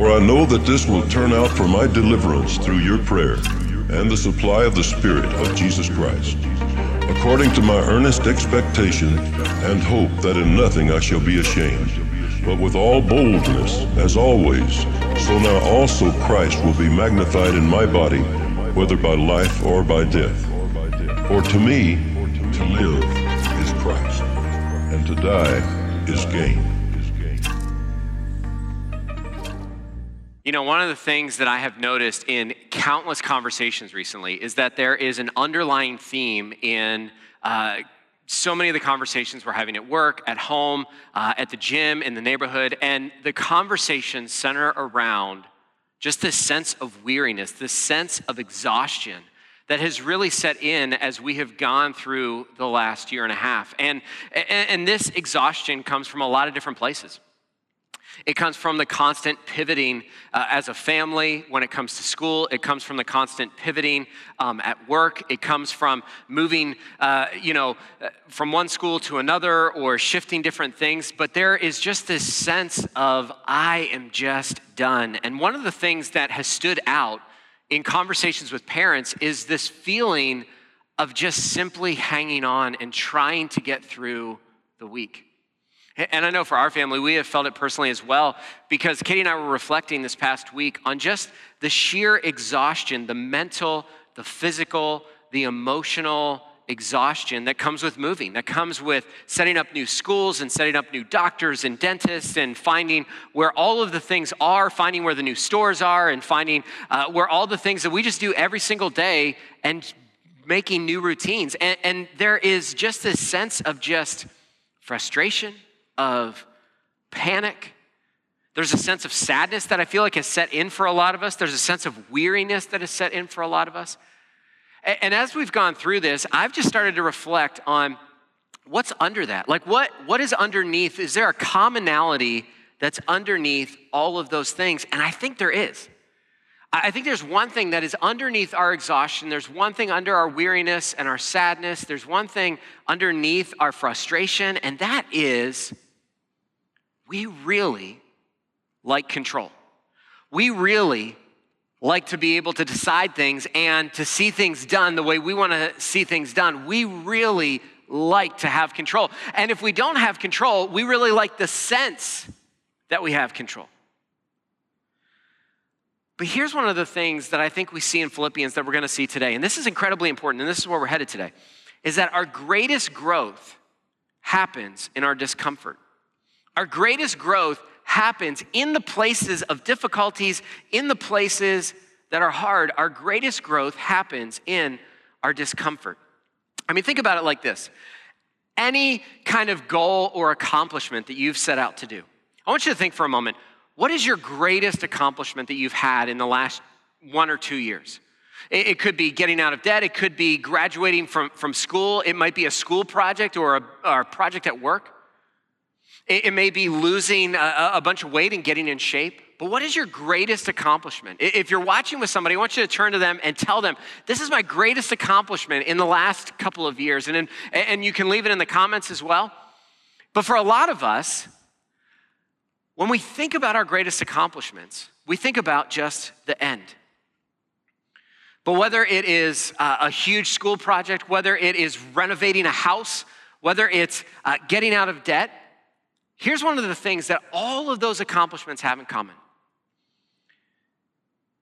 For I know that this will turn out for my deliverance through your prayer and the supply of the Spirit of Jesus Christ, according to my earnest expectation and hope that in nothing I shall be ashamed, but with all boldness, as always, so now also Christ will be magnified in my body, whether by life or by death. For to me, to live is Christ, and to die is gain. You know, one of the things that I have noticed in countless conversations recently is that there is an underlying theme in uh, so many of the conversations we're having at work, at home, uh, at the gym, in the neighborhood, and the conversations center around just this sense of weariness, this sense of exhaustion that has really set in as we have gone through the last year and a half. And, and, and this exhaustion comes from a lot of different places. It comes from the constant pivoting uh, as a family when it comes to school. It comes from the constant pivoting um, at work. It comes from moving, uh, you know, uh, from one school to another or shifting different things. But there is just this sense of, I am just done. And one of the things that has stood out in conversations with parents is this feeling of just simply hanging on and trying to get through the week. And I know for our family, we have felt it personally as well because Katie and I were reflecting this past week on just the sheer exhaustion, the mental, the physical, the emotional exhaustion that comes with moving, that comes with setting up new schools and setting up new doctors and dentists and finding where all of the things are, finding where the new stores are, and finding uh, where all the things that we just do every single day and making new routines. And, and there is just this sense of just frustration of panic. There's a sense of sadness that I feel like has set in for a lot of us. There's a sense of weariness that has set in for a lot of us. And as we've gone through this, I've just started to reflect on what's under that. Like, what, what is underneath? Is there a commonality that's underneath all of those things? And I think there is. I think there's one thing that is underneath our exhaustion. There's one thing under our weariness and our sadness. There's one thing underneath our frustration, and that is we really like control. We really like to be able to decide things and to see things done the way we want to see things done. We really like to have control. And if we don't have control, we really like the sense that we have control. But here's one of the things that I think we see in Philippians that we're going to see today. And this is incredibly important, and this is where we're headed today. Is that our greatest growth happens in our discomfort. Our greatest growth happens in the places of difficulties, in the places that are hard. Our greatest growth happens in our discomfort. I mean, think about it like this any kind of goal or accomplishment that you've set out to do. I want you to think for a moment what is your greatest accomplishment that you've had in the last one or two years? It, could be getting out of debt. It could be graduating from, from school. It might be a school project or a, or a project at work. It, it may be losing a, a bunch of weight and getting in shape. But what is your greatest accomplishment? If you're watching with somebody, I want you to turn to them and tell them, this is my greatest accomplishment in the last couple of years. And, in, and you can leave it in the comments as well. But for a lot of us, when we think about our greatest accomplishments, we think about just the end. But whether it is a huge school project, whether it is renovating a house, whether it's uh, getting out of debt, Here's one of the things that all of those accomplishments have in common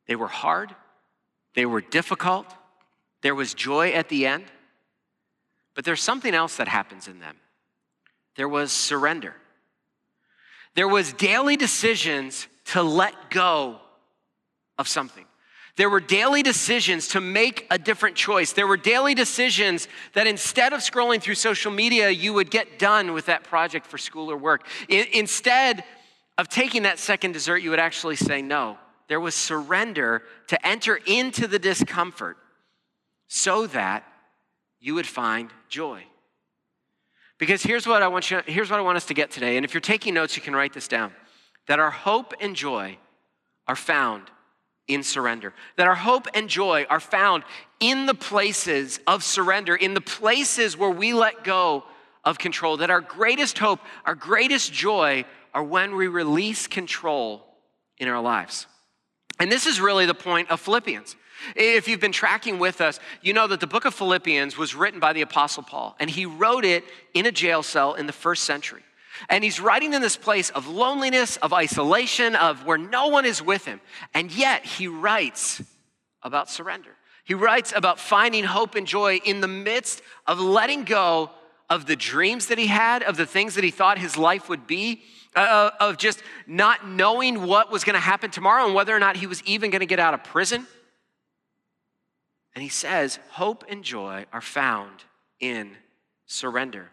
they were hard, they were difficult, there was joy at the end, but there's something else that happens in them. There was surrender. There was daily decisions to let go of something. There were daily decisions to make a different choice. There were daily decisions that instead of scrolling through social media, you would get done with that project for school or work. Instead of taking that second dessert, you would actually say no. There was surrender to enter into the discomfort so that you would find joy. Because here's what I want you here's what I want us to get today. And if you're taking notes, you can write this down. That our hope and joy are found in surrender. That our hope and joy are found in the places of surrender, in the places where we let go of control. That our greatest hope, our greatest joy are when we release control in our lives. And this is really the point of Philippians. If you've been tracking with us, you know that the book of Philippians was written by the Apostle Paul, and he wrote it in a jail cell in the first century. And he's writing in this place of loneliness, of isolation, of where no one is with him. And yet he writes about surrender. He writes about finding hope and joy in the midst of letting go of the dreams that he had, of the things that he thought his life would be, uh, of just not knowing what was going to happen tomorrow and whether or not he was even going to get out of prison. And he says, hope and joy are found in surrender.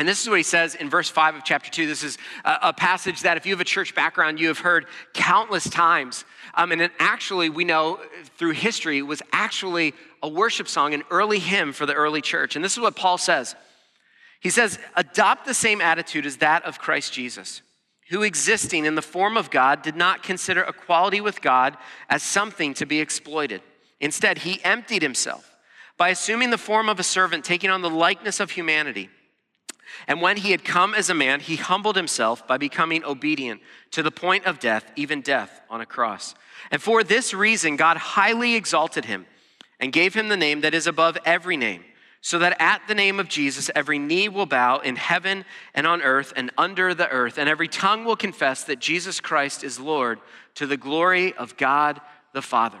And this is what he says in verse 5 of chapter 2. This is a, passage that, if you have a church background, you have heard countless times. Um, and actually, we know through history, was actually a worship song, an early hymn for the early church. And this is what Paul says He says, Adopt the same attitude as that of Christ Jesus, who existing in the form of God did not consider equality with God as something to be exploited. Instead, he emptied himself by assuming the form of a servant, taking on the likeness of humanity. And when he had come as a man, he humbled himself by becoming obedient to the point of death, even death on a cross. And for this reason, God highly exalted him and gave him the name that is above every name, so that at the name of Jesus, every knee will bow in heaven and on earth and under the earth, and every tongue will confess that Jesus Christ is Lord to the glory of God the Father.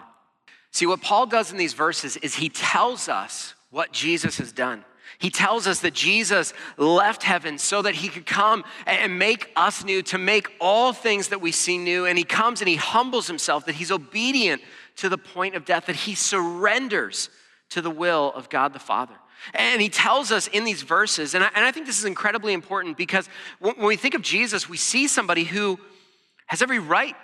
See, what Paul does in these verses is he tells us what Jesus has done. He tells us that Jesus left heaven so that he could come and make us new, to make all things that we see new. And he comes and he humbles himself, that he's obedient to the point of death, that he surrenders to the will of God the Father. And he tells us in these verses, and I, and I think this is incredibly important because when, when we think of Jesus, we see somebody who has every right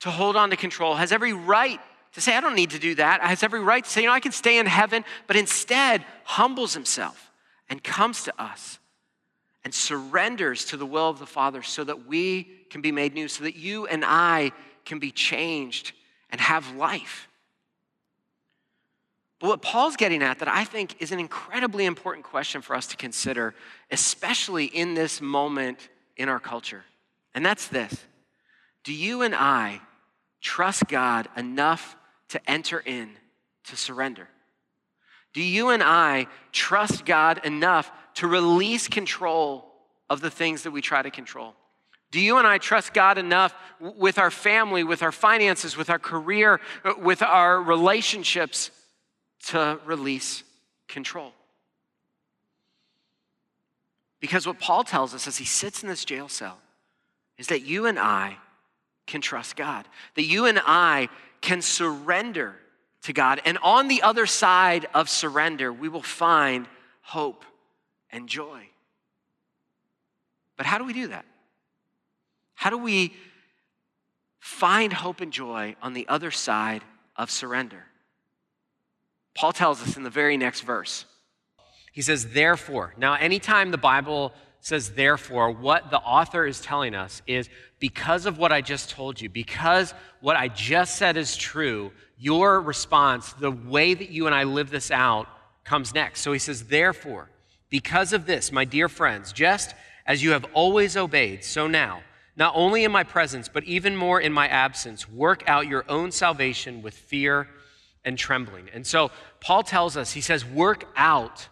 to hold on to control, has every right to say, I don't need to do that, I has every right to say, you know, I can stay in heaven, but instead humbles himself and comes to us and surrenders to the will of the Father so that we can be made new, so that you and I can be changed and have life. But what Paul's getting at that I think is an incredibly important question for us to consider, especially in this moment in our culture, and that's this Do you and I trust God enough to enter in to surrender? Do you and I trust God enough to release control of the things that we try to control? Do you and I trust God enough with our family, with our finances, with our career, uh, with our relationships to release control? Because what Paul tells us as he sits in this jail cell is that you and I can trust God, that you and I can surrender to God. And on the other side of surrender, we will find hope and joy. But how do we do that? How do we find hope and joy on the other side of surrender? Paul tells us in the very next verse. He says, therefore. Now, anytime the Bible says therefore, what the author is telling us is because of what I just told you, because what I just said is true, your response, the way that you and I live this out, comes next. So he says, therefore, because of this, my dear friends, just as you have always obeyed, so now, not only in my presence, but even more in my absence, work out your own salvation with fear and trembling. And so Paul tells us, he says, work out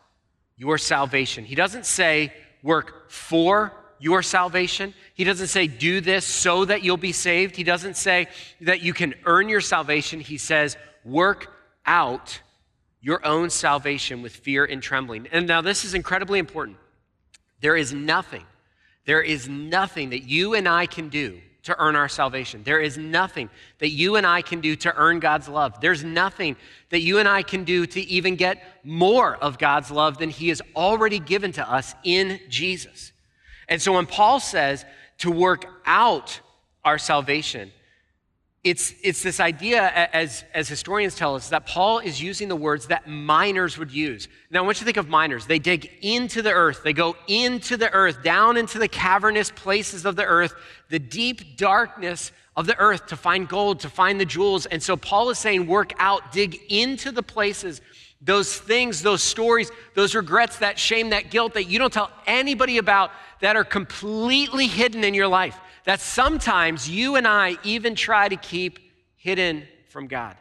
your salvation. He doesn't say, work for your salvation. He doesn't say, do this so that you'll be saved. He doesn't say that you can earn your salvation. He says, work out your own salvation with fear and trembling. And now, this is incredibly important. There is nothing, there is nothing that you and I can do to earn our salvation. There is nothing that you and I can do to earn God's love. There's nothing that you and I can do to even get more of God's love than He has already given to us in Jesus. And so when Paul says to work out our salvation, it's, it's this idea, as, as historians tell us, that Paul is using the words that miners would use. Now, I want you to think of miners. They dig into the earth, they go into the earth, down into the cavernous places of the earth, the deep darkness of the earth to find gold, to find the jewels. And so Paul is saying, work out, dig into the places, those things, those stories, those regrets, that shame, that guilt that you don't tell anybody about that are completely hidden in your life that sometimes you and I even try to keep hidden from God.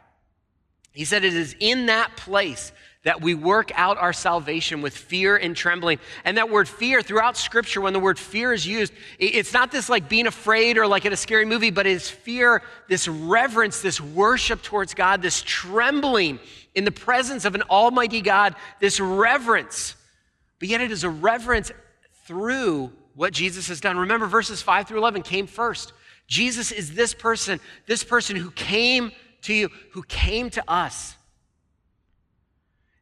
He said it is in that place that we work out our salvation with fear and trembling. And that word fear throughout scripture, when the word fear is used, it's not this like being afraid or like in a scary movie, but it's fear, this reverence, this worship towards God, this trembling in the presence of an almighty God, this reverence. But yet it is a reverence through what Jesus has done. Remember, verses 5 through 11 came first. Jesus is this person, this person who came to you, who came to us.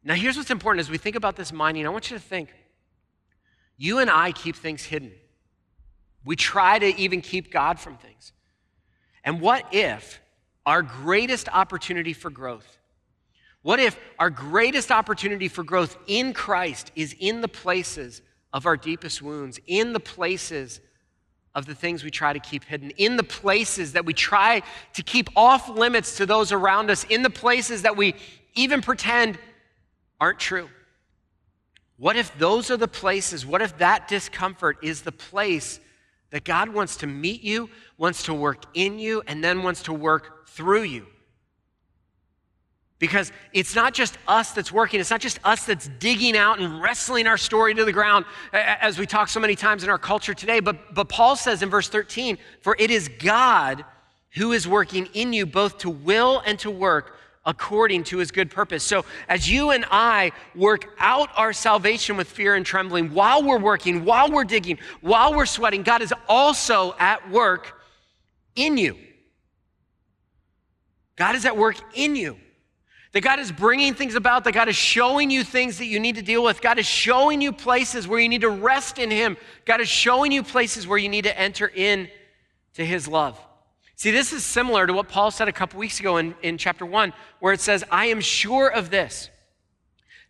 Now, here's what's important as we think about this mining. I want you to think you and I keep things hidden. We try to even keep God from things. And what if our greatest opportunity for growth, what if our greatest opportunity for growth in Christ is in the places of our deepest wounds, in the places of the things we try to keep hidden, in the places that we try to keep off limits to those around us, in the places that we even pretend aren't true? What if those are the places? What if that discomfort is the place that God wants to meet you, wants to work in you, and then wants to work through you? Because it's not just us that's working, it's not just us that's digging out and wrestling our story to the ground, as we talk so many times in our culture today. But, but Paul says in verse 13, For it is God who is working in you both to will and to work according to his good purpose. So, as you and I work out our salvation with fear and trembling, while we're working, while we're digging, while we're sweating, God is also at work in you. God is at work in you. That God is bringing things about, that God is showing you things that you need to deal with. God is showing you places where you need to rest in Him. God is showing you places where you need to enter in to His love. See, this is similar to what Paul said a couple weeks ago in, in chapter 1, where it says, I am sure of this,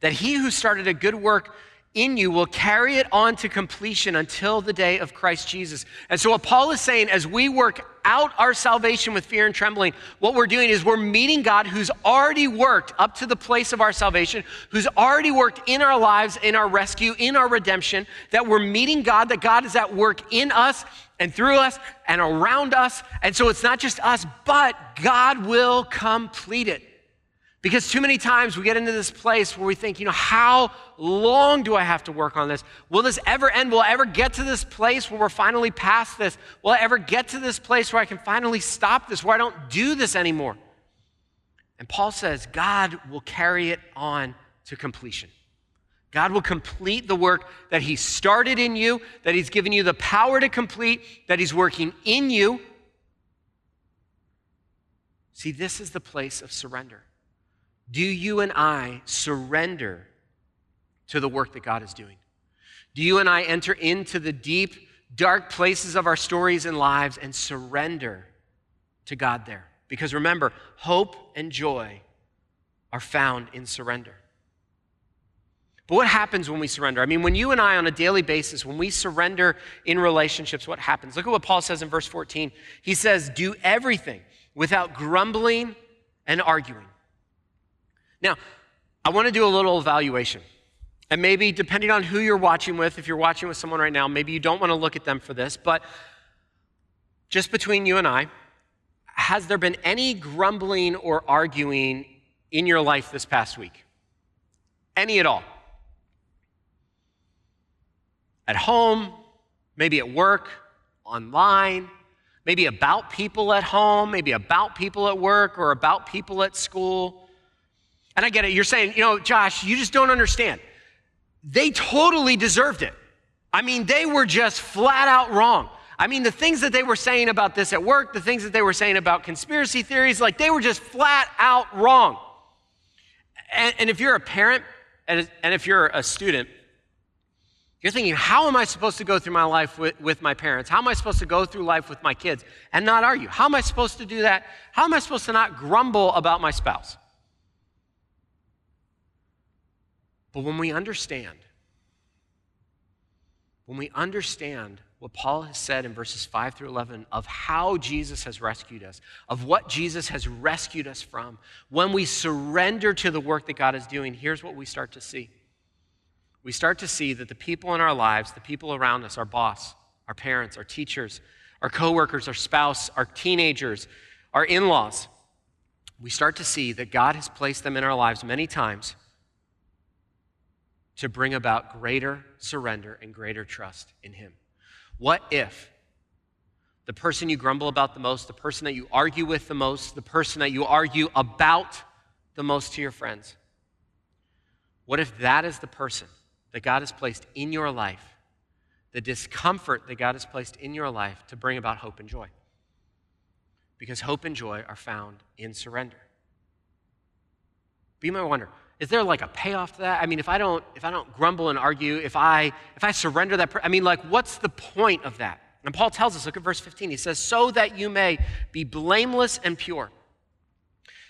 that he who started a good work in you will carry it on to completion until the day of Christ Jesus. And so, what Paul is saying, as we work out our salvation with fear and trembling, what we're doing is we're meeting God who's already worked up to the place of our salvation, who's already worked in our lives, in our rescue, in our redemption, that we're meeting God, that God is at work in us and through us and around us. And so it's not just us, but God will complete it. Because too many times we get into this place where we think, you know, how long do I have to work on this? Will this ever end? Will I ever get to this place where we're finally past this? Will I ever get to this place where I can finally stop this, where I don't do this anymore? And Paul says, God will carry it on to completion. God will complete the work that He started in you, that He's given you the power to complete, that He's working in you. See, this is the place of surrender. Do you and I surrender to the work that God is doing? Do you and I enter into the deep, dark places of our stories and lives and surrender to God there? Because remember, hope and joy are found in surrender. But what happens when we surrender? I mean, when you and I, on a daily basis, when we surrender in relationships, what happens? Look at what Paul says in verse 14. He says, Do everything without grumbling and arguing. Now, I want to do a little evaluation. And maybe, depending on who you're watching with, if you're watching with someone right now, maybe you don't want to look at them for this, but just between you and I, has there been any grumbling or arguing in your life this past week? Any at all? at home, maybe at work, online, maybe about people at home, maybe about people at work, or about people at school. And I get it. You're saying, you know, Josh, you just don't understand. They totally deserved it. I mean, they were just flat out wrong. I mean, the things that they were saying about this at work, the things that they were saying about conspiracy theories, like they were just flat out wrong. And, and if you're a parent and, and if you're a student, you're thinking, how am I supposed to go through my life with, with, my parents? How am I supposed to go through life with my kids? And not are you? How am I supposed to do that? How am I supposed to not grumble about my spouse? But when we understand, when we understand what Paul has said in verses 5 through 11 of how Jesus has rescued us, of what Jesus has rescued us from, when we surrender to the work that God is doing, here's what we start to see. We start to see that the people in our lives, the people around us, our boss, our parents, our teachers, our coworkers, our spouse, our teenagers, our in laws, we start to see that God has placed them in our lives many times to bring about greater surrender and greater trust in Him. What if the person you grumble about the most, the person that you argue with the most, the person that you argue about the most to your friends, what if that is the person that God has placed in your life, the discomfort that God has placed in your life to bring about hope and joy? Because hope and joy are found in surrender. Be my wonder, is there like a payoff to that? I mean, if I don't, if I don't grumble and argue, if I, if I surrender that, I mean, like, what's the point of that? And Paul tells us, look at verse 15. He says, so that you may be blameless and pure.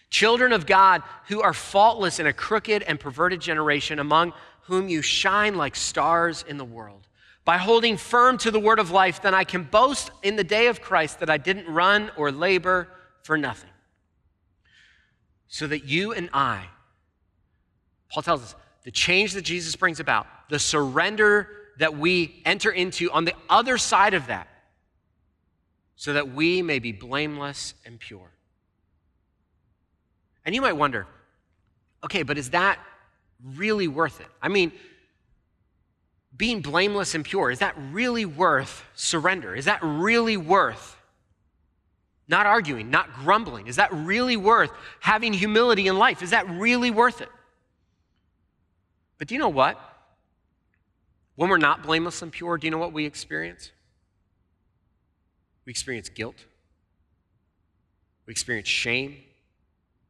Children of God who are faultless in a crooked and perverted generation, among whom you shine like stars in the world. By holding firm to the word of life, then I can boast in the day of Christ that I didn't run or labor for nothing. So that you and I Paul tells us the change that Jesus brings about, the surrender that we enter into on the other side of that, so that we may be blameless and pure. And you might wonder, okay, but is that really worth it? I mean, being blameless and pure, is that really worth surrender? Is that really worth not arguing, not grumbling? Is that really worth having humility in life? Is that really worth it? But do you know what? When we're not blameless and pure, do you know what we experience? We experience guilt. We experience shame,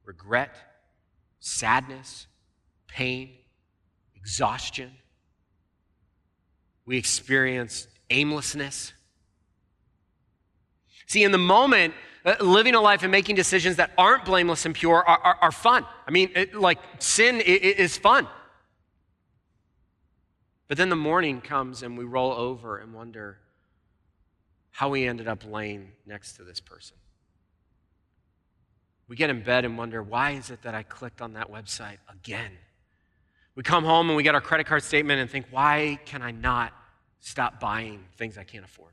regret, sadness, pain, exhaustion. We experience aimlessness. See, in the moment, uh, living a life and making decisions that aren't blameless and pure are, are, are fun. I mean, it, like sin is fun. But then the morning comes and we roll over and wonder how we ended up laying next to this person. We get in bed and wonder, why is it that I clicked on that website again? We come home and we get our credit card statement and think, why can I not stop buying things I can't afford?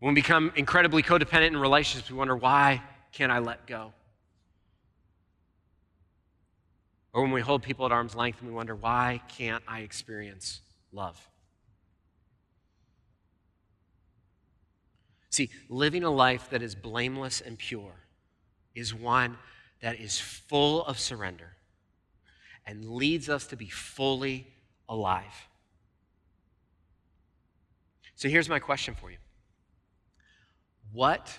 When we become incredibly codependent in relationships, we wonder, why can't I let go? Or when we hold people at arm's length and we wonder, why can't I experience love? See, living a life that is blameless and pure is one that is full of surrender and leads us to be fully alive. So here's my question for you What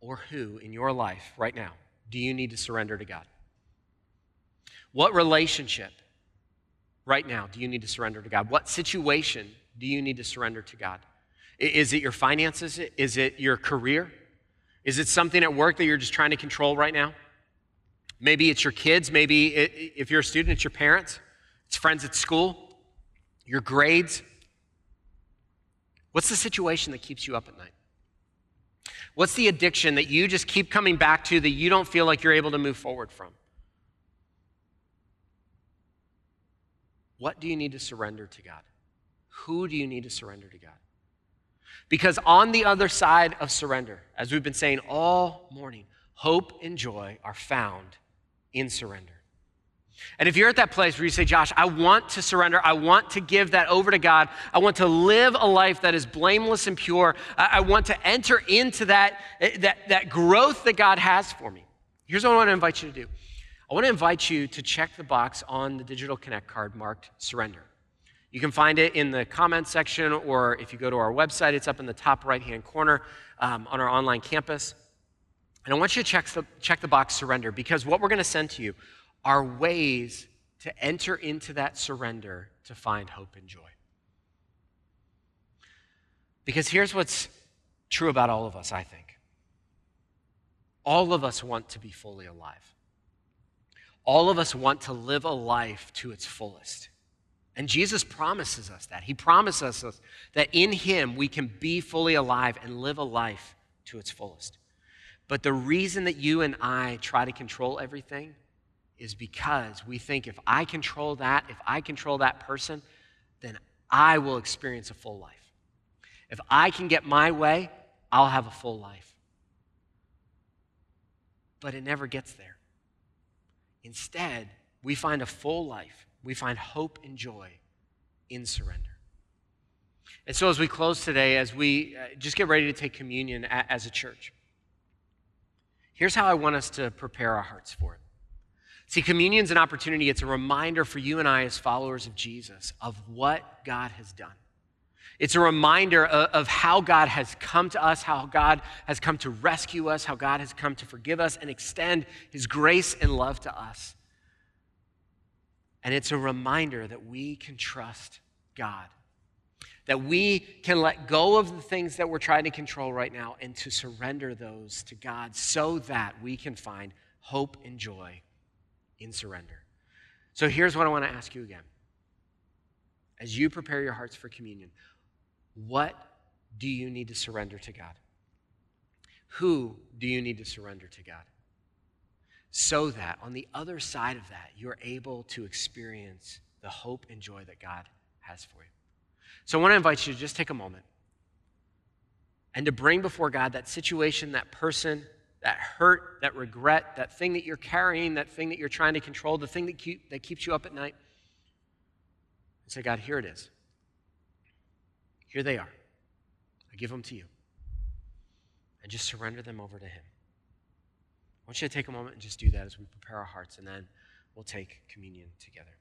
or who in your life right now do you need to surrender to God? What relationship right now do you need to surrender to God? What situation do you need to surrender to God? Is it your finances? Is it your career? Is it something at work that you're just trying to control right now? Maybe it's your kids. Maybe if you're a student, it's your parents. It's friends at school, your grades. What's the situation that keeps you up at night? What's the addiction that you just keep coming back to that you don't feel like you're able to move forward from? What do you need to surrender to God? Who do you need to surrender to God? Because on the other side of surrender, as we've been saying all morning, hope and joy are found in surrender. And if you're at that place where you say, Josh, I want to surrender, I want to give that over to God, I want to live a life that is blameless and pure, I, want to enter into that, eh, that, that growth that God has for me. Here's what I want to invite you to do I want to invite you to check the box on the Digital Connect card marked surrender. You can find it in the comments section, or if you go to our website, it's up in the top right hand corner um, on our online campus. And I want you to check the, check the box surrender because what we're going to send to you are ways to enter into that surrender to find hope and joy. Because here's what's true about all of us, I think. All of us want to be fully alive all of us want to live a life to its fullest. And Jesus promises us that. He promises us that in Him we can be fully alive and live a life to its fullest. But the reason that you and I try to control everything is because we think if I control that, if I control that person, then I will experience a full life. If I can get my way, I'll have a full life. But it never gets there. Instead, we find a full life, we find hope and joy in surrender. And so, as we close today, as we uh, just get ready to take communion as a church, here's how I want us to prepare our hearts for it. See, communion's an opportunity, it's a reminder for you and I, as followers of Jesus, of what God has done. It's a reminder of, how God has come to us, how God has come to rescue us, how God has come to forgive us and extend his grace and love to us. And it's a reminder that we can trust God, that we can let go of the things that we're trying to control right now and to surrender those to God so that we can find hope and joy in surrender. So here's what I want to ask you again. As you prepare your hearts for communion, what do you need to surrender to God? Who do you need to surrender to God? So that on the other side of that, you're able to experience the hope and joy that God has for you. So I want to invite you to just take a moment and to bring before God that situation, that person, that hurt, that regret, that thing that you're carrying, that thing that you're trying to control, the thing that, keep, that keeps you up at night. And say, God, here it is. Here they are. I give them to you. And just surrender them over to Him. I want you to take a moment and just do that as we prepare our hearts, and then we'll take communion together.